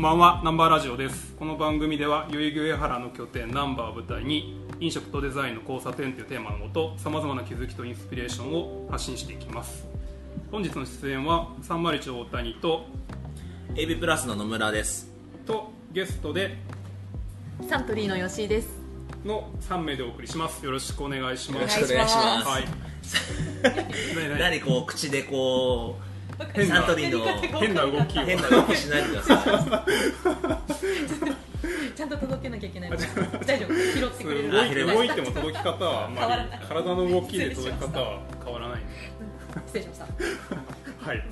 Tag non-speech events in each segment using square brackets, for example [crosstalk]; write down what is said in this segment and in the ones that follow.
んばんはナンバーラジオです。この番組では代々木上原の拠点ナンバーを舞台に飲食とデザインの交差点というテーマのもとさまざまな気づきとインスピレーションを発信していきます。本日の出演は301大谷と AB プラスの野村です。とゲストでサントリーの吉井です。の3名でお送りします。よろしくお願いします。よろしくお願いします。はい。[laughs] 何こう口でこう変なサントリーの変な動きを。変な動きしないでくださ [laughs] ちゃんと届けなきゃいけない大丈夫。拾ってくれる。動い拾て動いても届き方はあんまり体の動きで届き方は変わらない。失礼しました。[laughs] はい。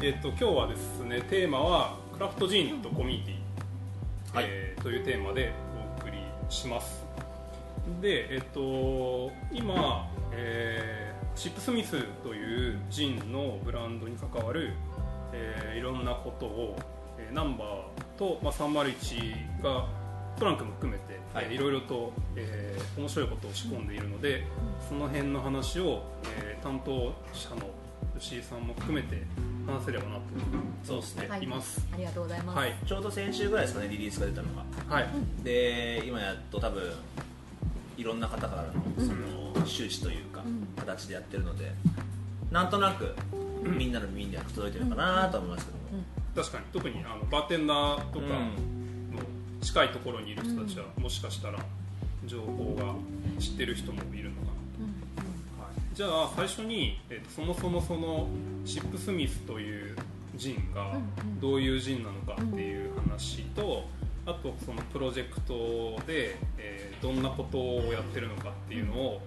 えっと今日はですねテーマはクラフトジンとコミュニティ、はい。えーというテーマでお送りします。でえっと今、えーシップスミスというジンのブランドに関わる、えーいろんなことを、えーナンバーと、まあ、301がトランクも含めて、はい。いえーいろいろと、えー面白いことを仕込んでいるので、その辺の話を、えー担当者の吉井さんも含めて話せればなとそうですね、はい。います。ありがとうございます、はい。ちょうど先週ぐらいですかねリリースが出たのが。はい、で今やっと多分いろんな方からのその周知というか、うん形でやってるのでなんとなくみんなの耳には届いてるのかなと思いますけども、確かに。特にあのバーテンダーとかうん。の近いところにいる人たちは、もしかしたら情報が知ってる人もいるのかなうん。はい、じゃあ最初に、えっとそもそもそのシップスミスというジンがうん。どういうジンなのかっていう話と、あとそのプロジェクトで、えーどんなことをやってるのかっていうのを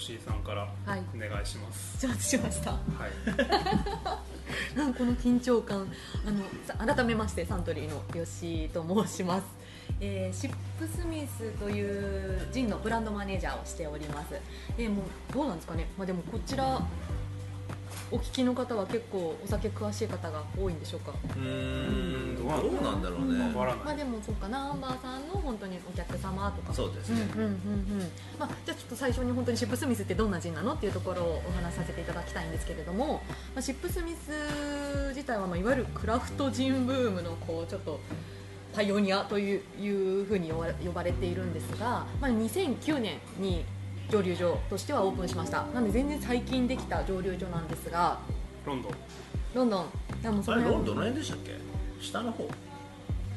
吉井さんからはい。お願いします。承知しました。はい、[laughs] なんかこの緊張感あのさ改めましてサントリーの吉井と申します、えーシップスミスというジンのブランドマネージャーをしております。でもうどうなんですかね、まあ、でもこちらお聞きの方は結構お酒詳しい方が多いんでしょうか？うーん。どどううなんだろうね。わからない。まあでもそうかナンバーさんの本当にお客様とか。そうですね、うんうんうんうん。まあ、じゃあちょっと最初に本当にシップスミスってどんなジンなの？っていうところをお話しさせていただきたいんですけれども、まあ、シップスミス自体はまあいわゆるクラフトジンブームのこうちょっとパイオニアといういうふうに呼ばれ呼ばれているんですが、まあ、2009年に蒸留所としてはオープンしました。なので全然最近できた蒸留所なんですがロンドン。ロンドン。いやもうその辺。あれロンドンの辺でしたっけ？下の方。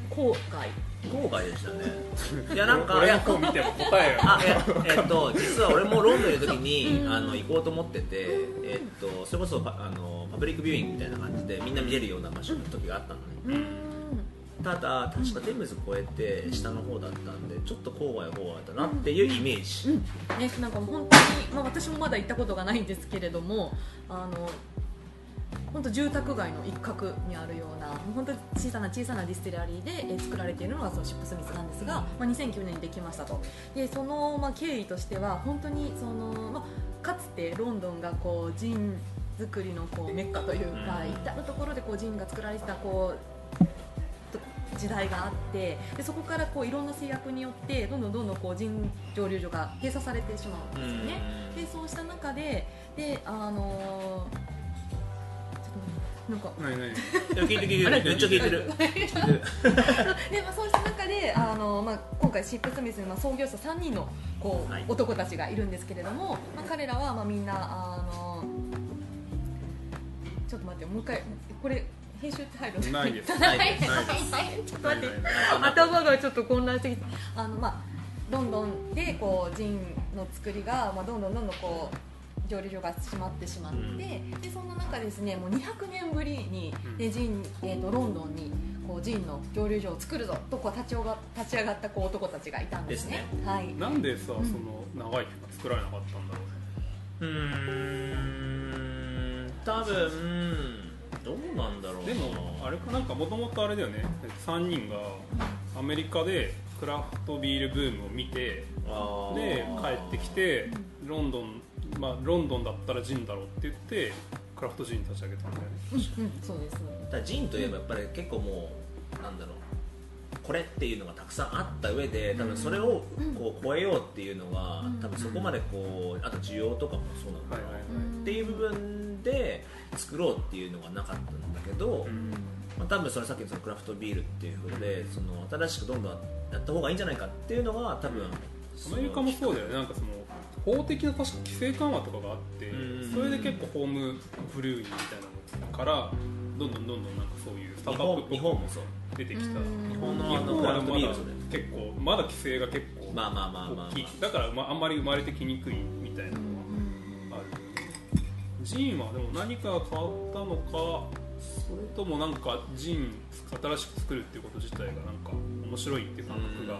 郊外。郊外でしたね。[laughs] いやなんかい俺のや方見ても答えが。あええっと実は俺もロンドンにいる時に、あの行こうと思ってて、えっとそれこそパあのパブリックビューイングみたいな感じでみんな見れるような場所の時があったのね、うただ確かテムズ越えて下の方だったんでちょっと郊外郊外だなっていうイメージ、ん。ね、なんかもう本当に、まあ、私もまだ行ったことがないんですけれどもあの本当住宅街の一角にあるような本当に小さな小さなディスティラリーでえー作られているのがそのシップスミスなんですが、まあ、2009年にできましたと。でその、まあ、経緯としては本当にその、まあ、かつてロンドンがこうジン作りのこうメッカというか、うん。至る所でこうジンが作られてたこうと時代があってでそこからこういろんな制約によってどんどんどんどんこうジン蒸留所が閉鎖されてしまうんですよね。でそうした中でであのーなんか何何？[laughs] いや聞いて聞いてるめっちゃ聞いてる。で、まあ、そうした中であの、まあ、今回シップスミスの、まあ、創業者3人のこう、はい。男たちがいるんですけれども、まあ、彼らは、まあ、みんなあのちょっと待ってもう一回これ編集って入るないです。ちょっと頭がちょっと混乱してきてあの、まあ、ロンドンでこうジンの作りが、まあ、どんどんどんどんこう蒸留所が閉まってしまって、うん。でそんな中ですねもう200年ぶりに、うん。でジンえー、とロンドンにこうジンの蒸留所を作るぞとこう立ち上が立ち上がったこう男たちがいたんですね。はい。なんでさ、うんその長い期間作られなかったんだろうね。うーん。多分どうなんだろうな。でもあれかなんかもともとあれだよね。3人がアメリカでクラフトビールブームを見てで帰ってきてロンドンまあロンドンだったらジンだろうって言ってクラフトジン立ち上げたんだよね。うんうん。そうです。だジンといえばやっぱり結構もうなんだろうこれっていうのがたくさんあった上で多分それをこう超えようっていうのはうん。多分そこまでこうあと需要とかもそうなんだろうはいはいはい。っていう部分で作ろうっていうのがなかったんだけど、うん。まあ、多分それさっきのそのクラフトビールっていうことでその新しくどんどんやった方がいいんじゃないかっていうのが多分アメリカもそうだよね。なんかその法的な確か規制緩和とかがあってうん。それで結構ホームブルーインみたいなのからどんどんどんどんなんかそういうスター日トアップっぽく本日本もそう出てきた。うん。日本の日あの結構まだ規制が結構まあまあまあまあだからまああんまり生まれてきにくいみたいなのはある。ジンはでも何かが変わったのかそれともなんかジン新しく作るっていうこと自体がなんか面白いっていう感覚が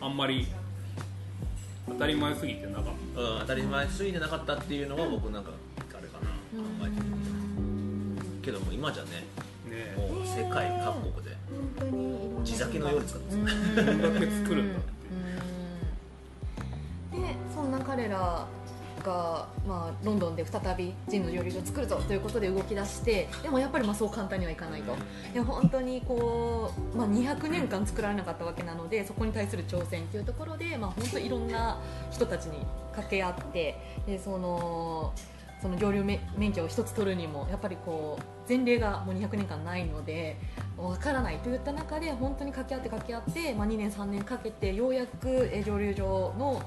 あんまり当たり前すぎてなかった。うん、当たり前すぎてなかったっていうのは僕なんかあれかな考えてるけども今じゃねねもう世界各国で。本当にいろんな地酒のように使ってます。だけ作るんだってう。ん。でそんな彼らが、まあ、ロンドンで再びジンの蒸留所を作るぞということで動き出してでもやっぱりまあそう簡単にはいかないと。で本当にこう、まあ、200年間作られなかったわけなのでそこに対する挑戦というところで、まあ、本当いろんな人たちに掛け合ってでそのその蒸留免免許を一つ取るにもやっぱりこう前例がもう200年間ないのでわからないといった中で本当に掛け合って掛け合って、まあ、2年3年かけてようやくえー蒸留所の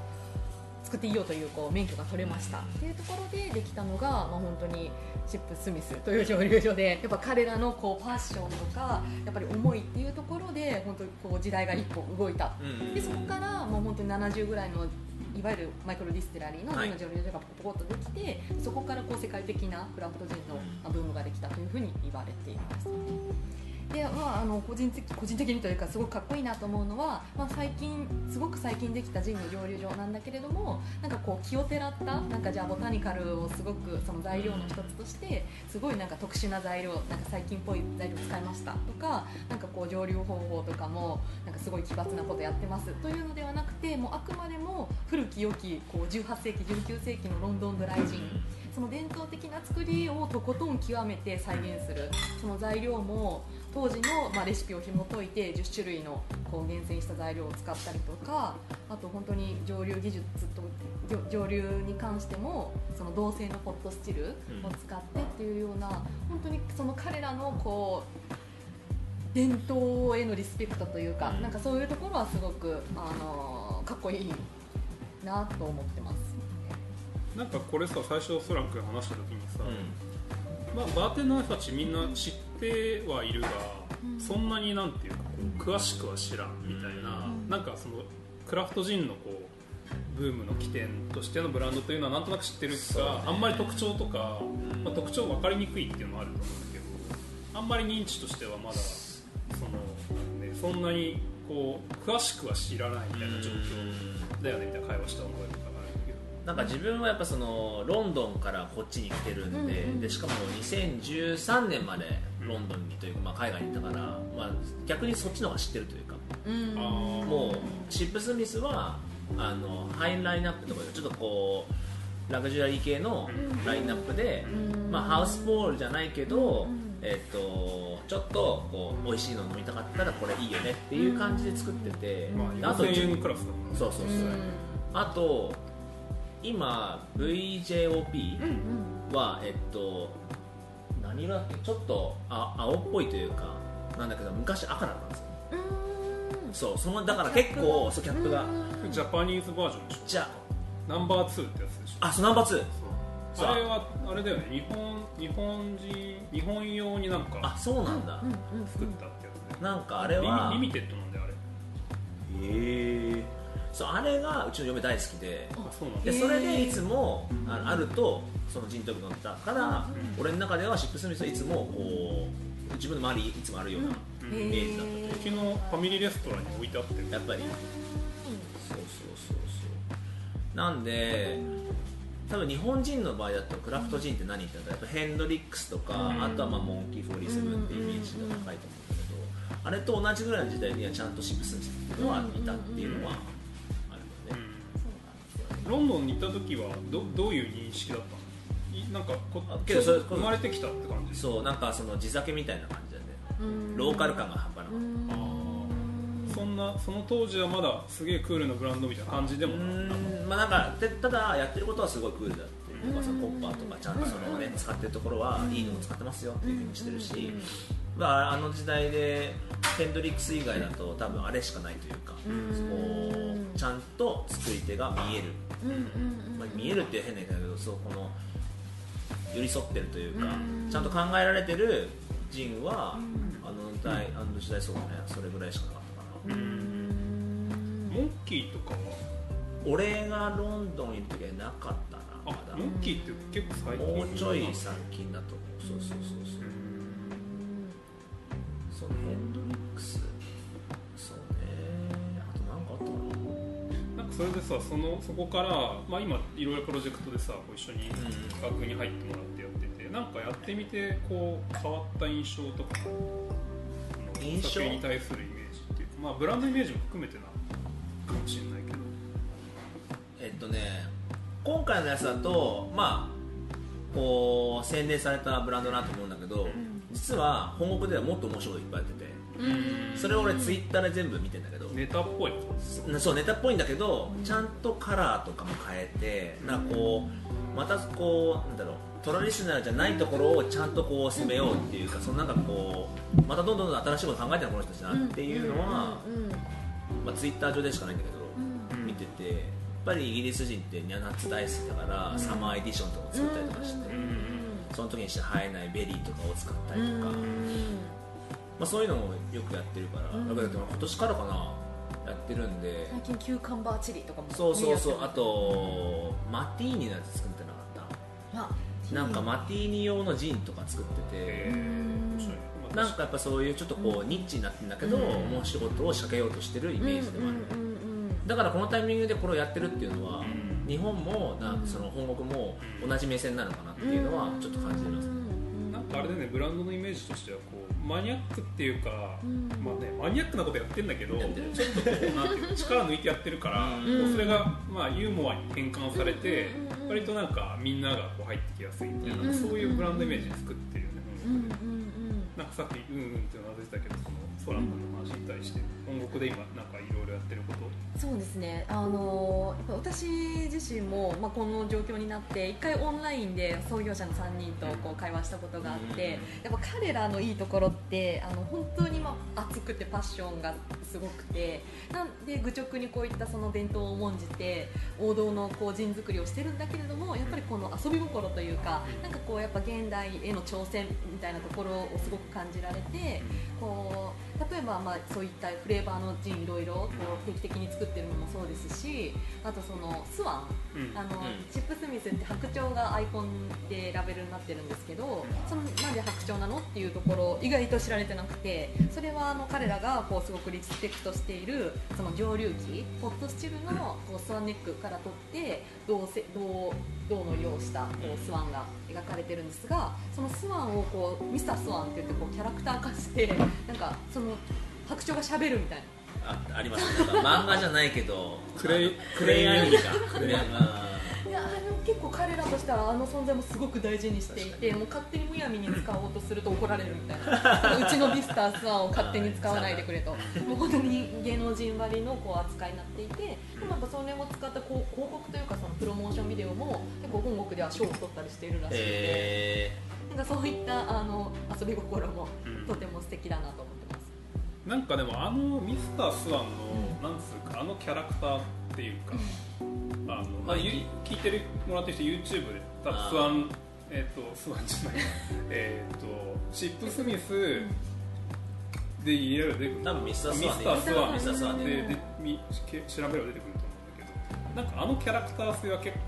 作っていいよというこう免許が取れました。っていうところでできたのが、まあ、本当にシップ・スミスという蒸留所でやっぱ彼らのこうパッションとかやっぱり思いっていうところで本当にこう時代が一歩動いた。うんでそこからもう本当に70ぐらいのいわゆるマイクロディスティラリーのはいジンの蒸留所がポコポコっとできて、そこからこう世界的なクラフトジンのまあブームができたというふうに言われています。でまあ、あの個人的個人的にというかすごくかっこいいなと思うのは、まあ、最近すごく最近できたジンの蒸留所なんだけれどもなんかこう奇をてらったなんかじゃあボタニカルをすごくその材料の一つとしてすごいなんか特殊な材料なんか最近っぽい材料使いましたとかなんかこう蒸留方法とかもなんかすごい奇抜なことやってます。というのではなくてもうあくまでも古き良きこう18世紀19世紀のロンドンドライジンその伝統的な作りをとことん極めて再現するその材料も当時の、まあ、レシピを紐解いて10種類のこう厳選した材料を使ったりとかあと本当に蒸留技術と蒸蒸留に関してもその銅製のポットスチルを使ってっていうような本当にその彼らのこう伝統へのリスペクトというか、うんなんかそういうところはすごく、あのかっこいいなと思ってます。なんかこれさ最初ソラン君話した時にさ、うまあ、バーテンの人たちみんな知ってはいるが、うん。そんなになんていうかこう詳しくは知らんみたいな、うん。なんかそのクラフトジンのこうブームの起点としてのブランドというのはなんとなく知ってるそうね。か、あんまり特徴とか、まあ、特徴分かりにくいっていうのもあると思うんだけどあんまり認知としてはまだその、ね、そんなにこう詳しくは知らないみたいな状況だよねみたいな会話した覚えとか。なんか自分はやっぱそのロンドンからこっちに来てるんで,、うんうんでしかも2013年までロンドンにというか、まあ、海外にいたから、まあ、逆にそっちの方が知ってるというか。うん。もうシップスミスはあのハイラインナップとかでちょっとこうラグジュアリー系のラインナップで、うん。まあ、ハウスポールじゃないけど、うんえっとちょっとこう美味しいの飲みたかったらこれいいよねっていう感じで作ってて、まあ、あと4000円クラスだもん。ねそうそうそう、あと今 VJOP うんは、えっと何色だっけ？ちょっとあ青っぽいというかなんだけど昔赤だったんですよ。うん。そうそのだから結構そうキャップが。うん。ジャパニーズバージョンでしょ？じゃナンバー2ってやつでしょ？あそうナンバー2そあれはあれだよね。日本日本人日本用になんあかそうなんだ、うん作ったってやつで、なんかあれは。リミリミテッドなんであれ。へえそうあれがうちの嫁大好きででそれでいつもああるとそのジントニック飲んだから、うん俺の中ではシップスミスはいつもこう自分の周りいつもあるようなうん。イメージだった。ううちのファミリーレストランに置いてあって。るやっぱりそうそうそうそう。なんで多分日本人の場合だとクラフトジンって何って言ったらやっぱヘンドリックスとか、うん。あとはまあモンキー47ってイメージが高いと思うんだけど、あれと同じぐらいの時代にはちゃんとシップスミスっていうのはいたっていうのはロンドンに行った時はどどういう認識だったの？いなんかこあけどそれ生まれてきたって感じ？そうなんかその地酒みたいな感じだよね。うん。ローカル感が半端なかっうんあー。そんなその当時はまだすげえクールなブランドみたいな感じでもうなかったーん。まあなんかでただやってることはすごいクールだっていうかそのコッパーとかちゃんとそのね使ってるところはいいのを使ってますよっていうふうにしてるし、まあ、あの時代でヘンドリックス以外だと多分あれしかないというかこうちゃんと作り手が見える、うんうんうんまあ、見えるっていう変な言い方だけどそうこの寄り添ってるというかうん。ちゃんと考えられてるジンはあの代あの時代そうだね。それぐらいしかなかったかな。モンキーとかは？俺がロンドンにいる時はなかったなあまだ。モンキーって結構最近もうちょい最近だと思う。そうそうそうそう。そうヘンドリックスそれでさそのそこから、まあ、今いろいろプロジェクトでさご一緒にん企画に入ってもらってやっててなんかやってみてこう変わった印象とか印象？に対するイメージっていうか、まあ、ブランドイメージも含めてなかもしれないけど。えっとね今回のやつだとまあこう宣伝されたブランドだなと思うんだけど、実は本国ではもっと面白いこといっぱいやっててそれを俺ツイッターで全部見てんだけど、ネタっぽい。そうネタっぽいんだけどちゃんとカラーとかも変えてなんかこうまたこうなんだろうトラディショナルじゃないところをちゃんとこう攻めようっていうかそのなんかこうまたどんどん新しいこと考えてるこの人たちなっていうのは、まあ、ツイッター上でしかないんだけど、見ててやっぱりイギリス人ってニャナッツ大好きだから、サマーエディションとかも作ったりとかして、その時にしか生えないベリーとかを使ったりとか、まあ、そういうのもよくやってるから、だから今年からかなやってるんで、最近キューカンバーチリとかもそうそうそうあとマティーニのやつ作ってなかった？ますなんかマティーニ用のジンとか作っててなんかやっぱそういうちょっとこうニッチになってるんだけど、面白いことを仕掛けようとしてるイメージでもある、うんうんうんだからこのタイミングでこれをやってるっていうのは、ん。日本もなその本国も同じ目線なのかなっていうのはちょっと感じてます、なんかあれだねブランドのイメージとしてはこうマニアックっていうか、まあね、マニアックなことやってんだけどちょっとこうなんていうの力抜いてやってるから、うん。こうそれが、まあ、ユーモアに変換されて、割となんかみんながこう入ってきやすいみたいな、うんそういうブランドイメージ作ってるよね、うんうんなんかさっきうんうんってうなてたけどそのソランの話に対して本国で今なんかいろいろやってること？そうですね、あのやっぱ私自身も、まあ、この状況になって一回オンラインで創業者の3人とこう会話したことがあって、やっぱ彼らのいいところってあの本当にまあ熱くてパッションがすごくてなんで愚直にこういったその伝統を重んじて王道のこう人作りをしてるんだけれどもやっぱりこの遊び心というかなんかこうやっぱ現代への挑戦みたいなところをすごく感じられてこう例えばまあそういったフレーバーのジンいろいろこう定期的に作ってるのもそうですしあとそのスワンうんあの、うんチップスミスって白鳥がアイコンでラベルになってるんですけどそのなんで白鳥なのっていうところ意外と知られてなくてそれはあの彼らがこうすごくリスペクトしているその蒸留機ポットスチルのこうスワンネックから取って銅せ銅銅の色をしたこうスワンが描かれてるんですがそのスワンをこうミスタースワンって言ってこうキャラクター化してなんかその白鳥がしゃべるみたいな。あありますなんか漫画じゃないけどクレイクレイアニメか。クレイアニメ。いやあ。の結構彼らとしてはあの存在もすごく大事にしていてもう勝手にむやみに使おうとすると怒られるみたいな。[laughs] うちのビスタースワンを勝手に使わないでくれと。もう本当に芸能人割りのこう扱いになっていてでもやっぱそれを使ったこう広告というかそのプロモーションビデオも結構本国では賞を取ったりしているらしくて、えなんかそういったあの遊び心もうん。とても素敵だなと思って。なんかでもあのミスタースワンの、なんつうかあのキャラクターっていうか、あのまあ、ゆ聞いてるもらってる人 YouTube で多分スワンえっ、とスワンじゃない [laughs] えっとチップスミスで入れれば出てくる。多分ミスタースワンでミスタースワン。ででで調べれば出てくると思うんだけど。なんかあのキャラクター性は結構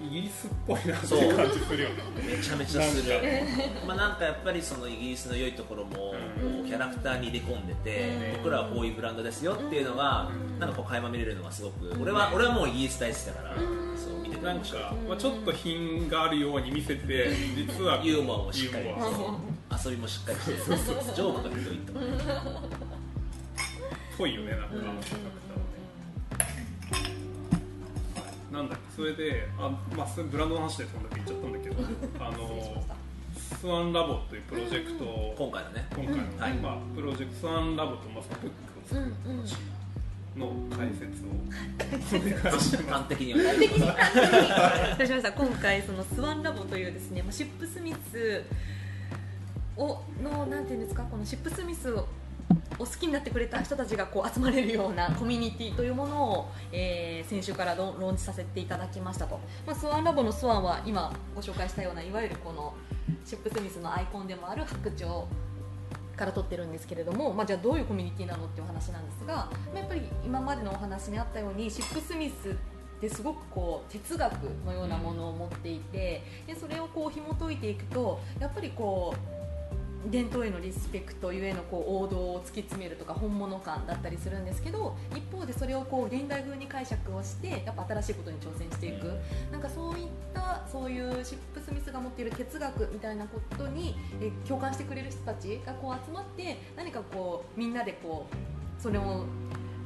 イギリスっぽいなっていう。感じするよね。めちゃめちゃする。なんか。まあなんかやっぱりそのイギリスの良いところもキャラクターに入れ込んでてうん。僕らはこういうブランドですよっていうのがなんかこう垣間見れるのがすごく俺は俺はもうイギリス大好きだからそう見ててなんか、まあ、ちょっと品があるように見せて実はユーモアもしっかり。遊びもしっかりしてジョークがひどいとぽいよねなんかなんだっけそれであ、まあ、ブランドの話でそんだけ言っちゃったんだけど [laughs] あのスワンラボというプロジェクトを、今回のね今回の、はい。まあ、プロジェクトスワンラボとまあブックを作る話の解説を端的には端的に端的に。今回そのスワンラボというですねまあシップスミスをのなんていうんですかこのシップスミスをお好きになってくれた人たちがこう集まれるようなコミュニティというものを、えー先週からロローンチさせていただきましたと、まあ、スワンラボのスワンは今ご紹介したようないわゆるこのシップスミスのアイコンでもある白鳥から取ってるんですけれども、まあ、じゃあどういうコミュニティなのっていうお話なんですが、まあやっぱり今までのお話にあったようにシップスミスってすごくこう哲学のようなものを持っていてでそれをこう紐解いていくとやっぱりこう伝統へのリスペクトゆえのこう王道を突き詰めるとか本物感だったりするんですけど一方でそれをこう現代風に解釈をしてやっぱ新しいことに挑戦していく、なんかそういったそういうシップスミスが持っている哲学みたいなことにえ共感してくれる人たちがこう集まって何かこうみんなでこうそれを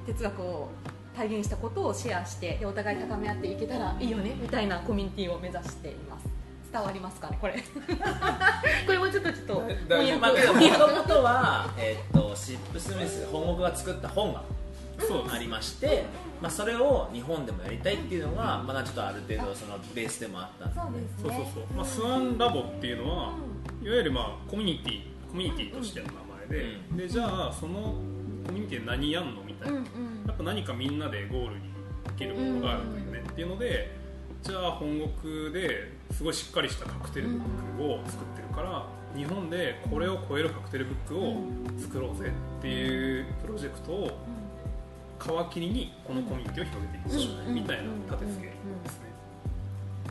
哲学を体現したことをシェアしてでお互い高め合っていけたらいいよねみたいなコミュニティを目指しています伝わりますかねこれ。[laughs] これもちょっとちょっと大丈夫まあけどもともとは、えっとシップスミス本国が作った本がありまして、まあ、それを日本でもやりたいっていうのが、まだちょっとある程度そのベースでもあったんで。そうですそうねそうそう、まあ、スワンラボっていうのは、いわゆるまあコミュニティコミュニティとしての名前で、うでじゃあそのコミュニティで何やんのみたいな、うんうん。やっぱ何かみんなでゴールに行けるものがあるというね、っていうのでじゃあ本国ですごいしっかりしたカクテルブックを作ってるから、日本でこれを超えるカクテルブックを作ろうぜっていうプロジェクトを皮切りにこのコミュニティを広げていきましょううん。みたいな立て付けですね。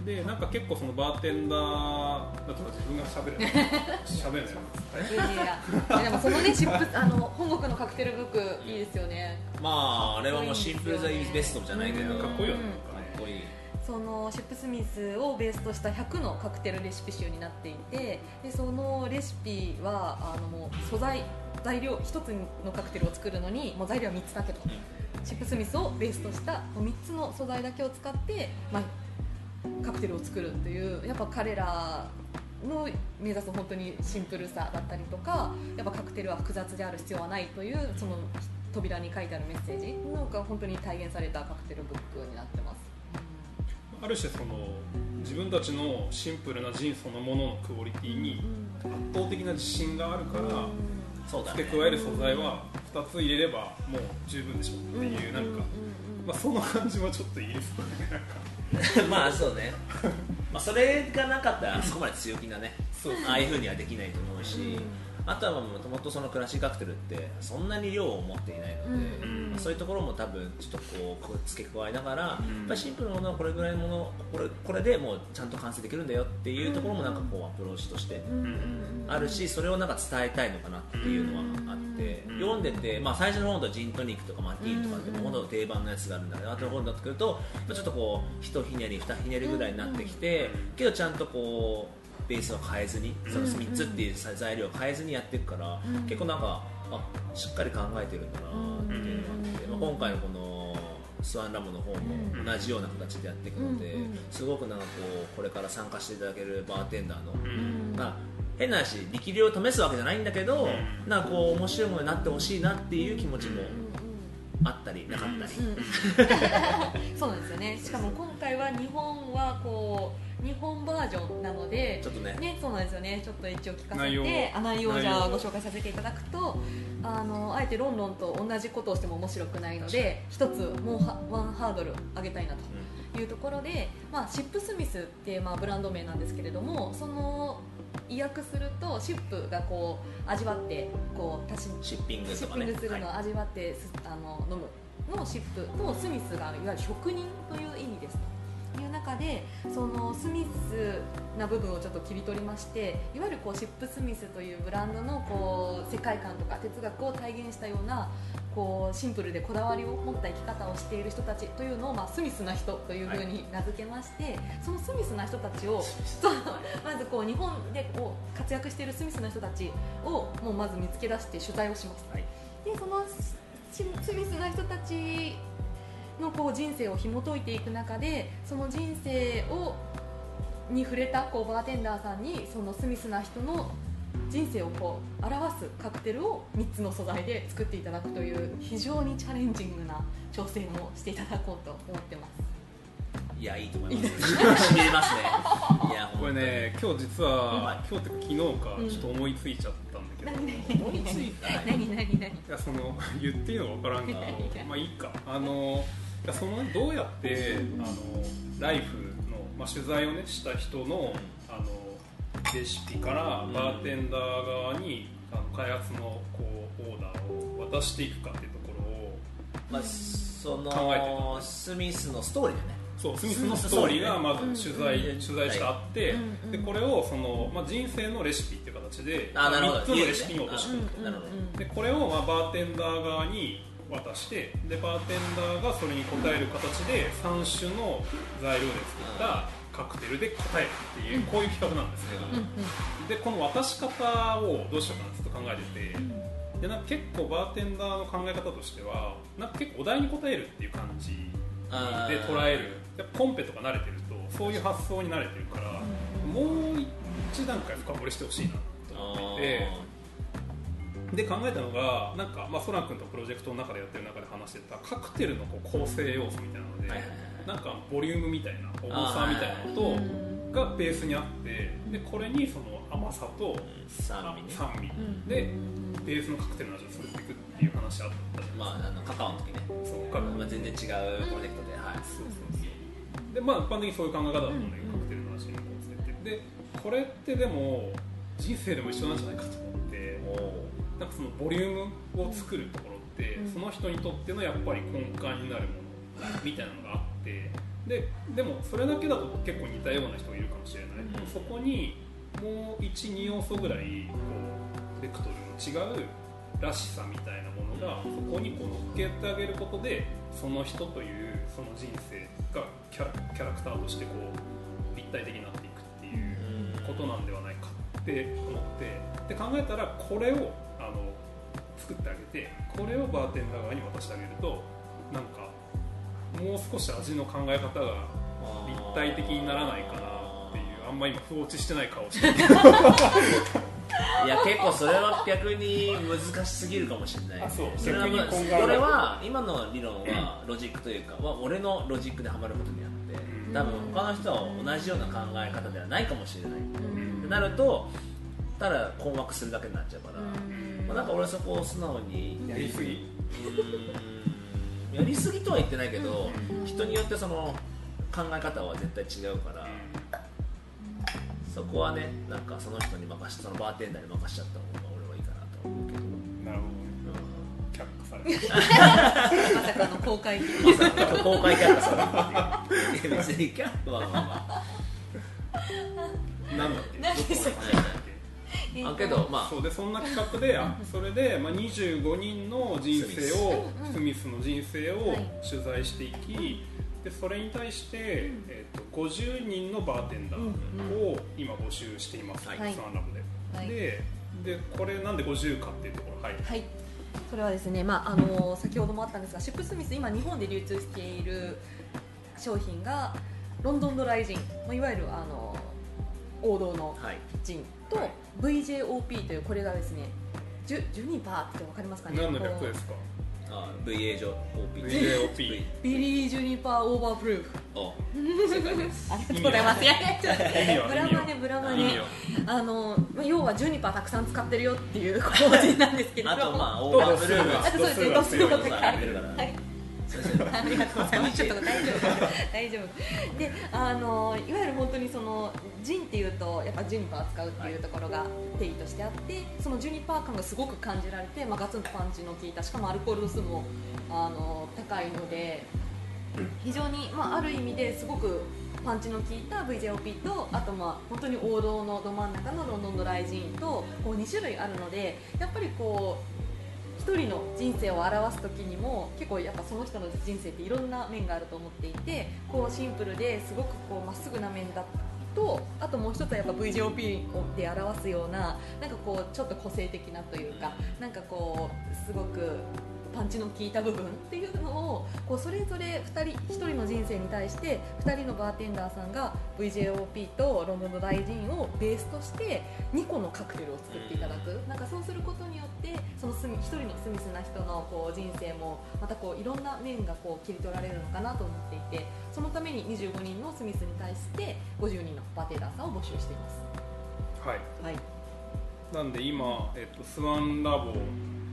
でなんか結構そのバーテンダーだと自分が喋るの [laughs] 喋るのやめますいやいやいや。でもそのねシップあの本国のカクテルブックいいですよね。まああれはもうシンプルザイズベストじゃないけどうん。かっこいいよね。かっこいいそのシップスミスをベースとした100のカクテルレシピ集になっていてでそのレシピはあのもう素材材料1つのカクテルを作るのにもう材料は3つだけとシップスミスをベースとしたもう3つの素材だけを使って、まあ、カクテルを作るというやっぱ彼らの目指す本当にシンプルさだったりとかやっぱカクテルは複雑である必要はないというその扉に書いてあるメッセージのが本当に体現されたカクテルブックになってます。ある種その自分たちのシンプルなジンそのもののクオリティに圧倒的な自信があるからそうだね。付け加える素材は2つ入れればもう十分でしょっていうなんか、まあ、その感じはちょっといいですよね [laughs] まあそうね。まあそれがなかったらあそこまで強気なね [laughs] ああいうふうにはできないと思うし、あとはもともとそのクラシックカクテルってそんなに量を持っていないので、うん。まあそういうところも多分ちょっとこう付け加えながら、ん。やっぱりシンプルなものはこれぐらいのものこれこれでもうちゃんと完成できるんだよっていうところもなんかこうアプローチとしてあるしそれをなんか伝えたいのかなっていうのはあって、うん読んでて、まあ、最初の方だとジントニックとかマティーンとかでも本当定番のやつがあるんだけど後の方になってくるとちょっとこう一ひねり二ひねりぐらいになってきてけどちゃんとこうベースを変えずにその3つっていう材料を変えずにやっていくから、結構なんかあしっかり考えてるんだなっていうのがあって、まあ、今回のこのスワンラムの方も同じような形でやっていくので、すごくなんかこうこれから参加していただけるバーテンダーの、まあ変な話力量を試すわけじゃないんだけど、うん。なんかこう面白いものになってほしいなっていう気持ちもあったりなかったり、[laughs] そうなん。ですよね。しかも今回は日本はこう日本バージョンなのでちょっとね。ね、そうなんですよね。ちょっと一応聞かせてあ内容をじゃあご紹介させていただくとあのあえてロンロンと同じことをしても面白くないので一つもうはワンハードル上げたいなというところで、まあ、シップスミスっていう、まあ、ブランド名なんですけれどもその意訳するとシップがこう味わってこう足しシッピングシッとかね。ピングするのを味わってすあの飲むのシップとスミスがいわゆる職人という意味ですという中でそのスミスな部分をちょっと切り取りましていわゆるこうシップスミスというブランドのこう世界観とか哲学を体現したようなこうシンプルでこだわりを持った生き方をしている人たちというのを、まあ、スミスな人というふうに名付けまして、そのスミスな人たちを [laughs] まずこう日本でこう活躍しているスミスな人たちをもうまず見つけ出して取材をします。はいでそのススミスな人たちのこう人生を紐解いていく中でその人生をに触れたこうバーテンダーさんにそのスミスな人の人生をこう表すカクテルを3つの素材で作っていただくという非常にチャレンジングな挑戦をしていただこうと思ってます。いやいいと思います。しびれますねいやこれね今日実は、はい今日って昨日かちょっと思いついちゃったんだけど、何思いついた？[laughs] 何何何？いやその言っていいのか分からんけど。[laughs] まあいいか。あのそのどうやってあのライフの、まあ、取材をねした人のあのレシピからうん。バーテンダー側にあの開発のこうオーダーを渡していくかっていうところをまあそ考えてのスミスのストーリーだね。そうスミスのストーリーがまず取材,、うん取材してあって、でこれをその、まあ、人生のレシピっていう形であなるほど。3つのレシピに落とし込むと。なるほど。でこれをまあバーテンダー側に渡してでバーテンダーがそれに応える形で3種の材料で作ったカクテルで答えるっていうこういう企画なんですけど、でこの渡し方をどうしようかなってずっと考えててでなんか結構バーテンダーの考え方としてはなんか結構お題に答えるっていう感じで捉える。やっぱコンペとか慣れてるとそういう発想に慣れてるから、もう一段階深掘りしてほしいなと思っていて。で考えたのがなんか、まあ、ソラン君とプロジェクトの中でやってる中で話してたカクテルのこう構成要素みたいなので、はいはいはいなんかボリュームみたいな重さみたいなのとうんがベースにあってでこれにその甘さと酸味ね。酸味。うん。でベースのカクテルの味を作っていくっていう話あったじゃないまああのカカオの時ね。そうかまあ全然違うプロジェクトではい。そうそうそう。でまあ一般的にそういう考え方だと思うんだけど、カクテルの味の構成って。でこれってでも人生でも一緒なんじゃないかとなんかそのボリュームを作るところって、うん。その人にとってのやっぱり根幹になるものみたいなのがあってででもそれだけだと結構似たような人がいるかもしれない、うん。そこにもう12要素ぐらいこうベクトルの違うらしさみたいなものがそこにこう乗っけてあげることでその人というその人生がキャラキャラクターとしてこう立体的になっていくっていうことなんではないかって思ってで考えたらこれをあの作ってあげてこれをバーテンダー側に渡してあげるとなんかもう少し味の考え方が立体的にならないかなっていうあんま今不落ちしてない顔してる。いや結構それは逆に難しすぎるかもしれないあそう。それはまあれは今の理論はロジックというか、まあ、俺のロジックではまることにあってうん。多分他の人は同じような考え方ではないかもしれない。うん。ってなるとただ困惑するだけになっちゃうから、なんか俺そこを素直にやりすぎ。やりすぎ。とは言ってないけど人によってその考え方は絶対違うからそこはねなんかその人に任しそのバーテンダーに任しちゃった方が俺はいいかなと思うけど、なるほど。ね却下された。[laughs] まさかの公開うん、まさか公開キャラされるっていう。い [laughs] や別にキャラはまあまあ。なんだっけ？ああけどまあ。そうでそんな企画であそれで、まあ、25人の人生をスミス。スミスの人生をはい。取材していき、でそれに対して、えー、と50人のバーテンダーを今募集しています、はい。サンラボで、はい。ででこれなんで50かっていうところはい。はい、それはですね、まあ、あの先ほどもあったんですがシップスミス今日本で流通している商品がロンドンドライジン、まあ、いわゆるあの王道のはい。ジンとはい VJOP というこれがですねジュジュニパーって分かりますかね？何の略ですか？あ VA 上 OP VAOP [laughs] ビリー・ジュニパーオーバープルーフ。お正解ですありがとうございます。いやいやちょっと意味はブラマネブラマネ。あのまあ要はジュニパーたくさん使ってるよっていう工事なんですけれど。あとまあとオーバーブルームあとそうですね、度数の高い。からはいありがとうございます。ちょっと大丈夫、大丈夫。で、あのいわゆる本当にそのジンっていうとやっぱジュニパー使うっていうところが定義としてあって、そのジュニパー感がすごく感じられて、まあガツンとパンチの効いた、しかもアルコール度数もあの高いので、非常にまあある意味ですごくパンチの効いた VJOP とあとまあ本当に王道のど真ん中のロンドンドライジンとこう2種類あるのでやっぱりこう1人の人生を表す時にも結構やっぱその人の人生っていろんな面があると思っていてこうシンプルですごくこうまっすぐな面だとあともう一つはやっぱ VJOP で表すようななんかこうちょっと個性的なというかなんかこうすごくパンチの効いた部分っていうのをこうそれぞれ2人1人の人生に対して2人のバーテンダーさんが VJOP とロンドンの大臣をベースとして2個のカクテルを作っていただく。なんかそうすることによってそのスミ1人のスミスな人のこう人生もまたこういろんな面がこう切り取られるのかなと思っていてそのために25人のスミスに対して50人のバーテンダーさんを募集しています。はい。はい。なんで今、えっと、スワンラボ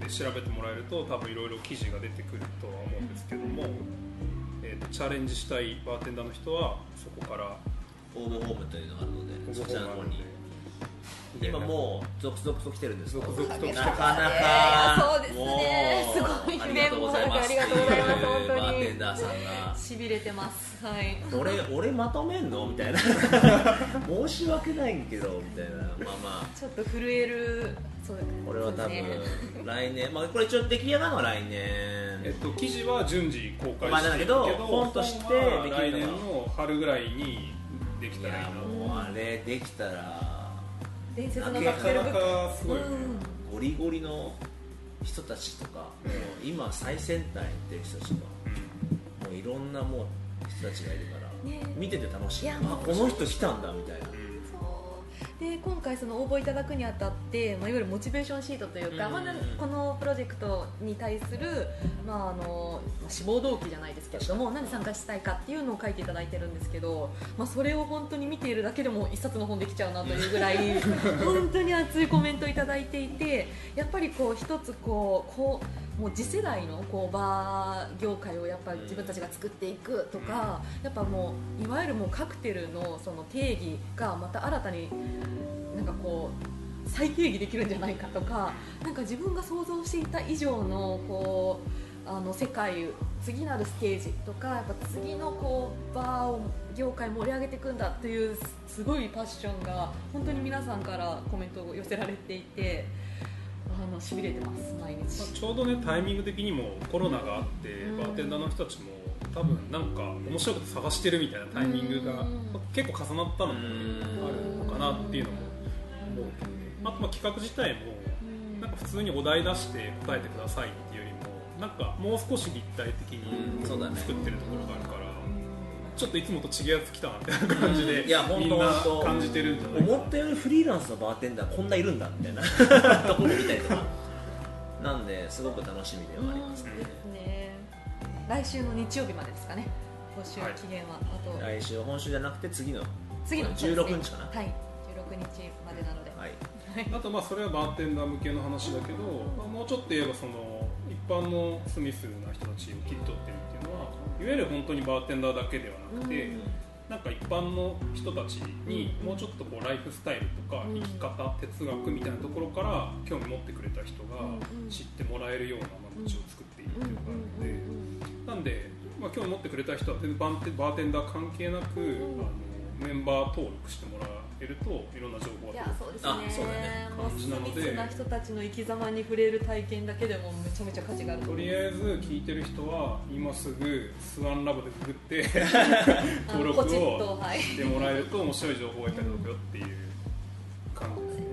で調べてもらえると多分いろいろ記事が出てくるとは思うんですけども、えっと、チャレンジしたいバーテンダーの人はそこから応募フォームというのがあるのでそちらの方に。今もう続々と来てるんですか？続々と来てなかなかそうですね。すごい。ありがとうございますありがとうございます。っていう本当に。バーテンダーさんがしびれてます。はい。俺俺まとめんの？みたいな。[laughs] 申し訳ないけどみたいな。まあまあ。ちょっと震えるそうこれは多分来年、まあ、これ一応出来上がるのは来年、えっと、記事は順次公開まあしてるけだけどど本として来年の春ぐらいにできいたらいいやなもうあれできたら伝説のなカクテルブック。なかなかすごい。よねうんゴリゴリの人たちとか、もう今最先端行ってる人たちとかうん。もういろんなもう人たちがいるから、ね。見てて楽しい。いやあこの人来たんだみたいな、で今回その応募いただくにあたって、まあ、いわゆるモチベーションシートというか、うん。まあなこのプロジェクトに対する、まあ、あのまあ志望動機じゃないですけれどもなんで参加したいかっていうのを書いていただいてるんですけど、まあ、それを本当に見ているだけでも一冊の本できちゃうなというぐらい [laughs] 本当に熱いコメントをいただいていてやっぱりこう一つこうこうもう次世代のこうバー業界をやっぱり自分たちが作っていくとかやっぱもういわゆるもうカクテルのその定義がまた新たになんかこう再定義できるんじゃないかとかなんか自分が想像していた以上のこうあの世界次なるステージとかやっぱ次のこうバーを業界盛り上げていくんだっていうすごいパッションが本当に皆さんからコメントを寄せられていてあのしびれてます毎まあ日。ちょうどねタイミング的にもコロナがあって、うん。バーテンダーの人たちも多分なんか面白いこと探してるみたいなタイミングがうん。結構重なったのもあるのかなっていうのも思うあとまあ企画自体もうん。なんか普通にお題出して答えてくださいっていうよりもなんかもう少し立体的に作ってるところがあるから、ちょっといつもと違うやつ来たなみたいな感じでいや本当みんな感じてるんじゃない思ったよりフリーランスのバーテンダーこんないるんだみたいな。ところ見たりとかなんですごく楽しみではありますね。ね来週の日曜日までですかね。募集期限は、あと。来週本週じゃなくて次の。次の16日かな。はい。16日までなので、はい。あとまあそれはバーテンダー向けの話だけど、まあもうちょっと言えばその一般のスミスな人たちを切り取ってるっていうのはいわゆる本当にバーテンダーだけではなくて、うん。なんか一般の人たちにもうちょっとこうライフスタイルとかうん。生き方、哲学みたいなところから興味持ってくれた人がうん知ってもらえるような間口を作っているっていうのがあるので、なんで、まあ、興味持ってくれた人は全然バーテバーテンダー関係なく、んあのメンバー登録してもらえるといろんな情報いやが届く。そうですね。感じなので。な人たちの生き様に触れる体験だけでもめちゃめちゃ価値があるとりあえず聞いてる人は今すぐスワンラボでググって [laughs] あ登録のポチッとをはい。してもらえると面白い情報がいただくよっていう感じ。ですね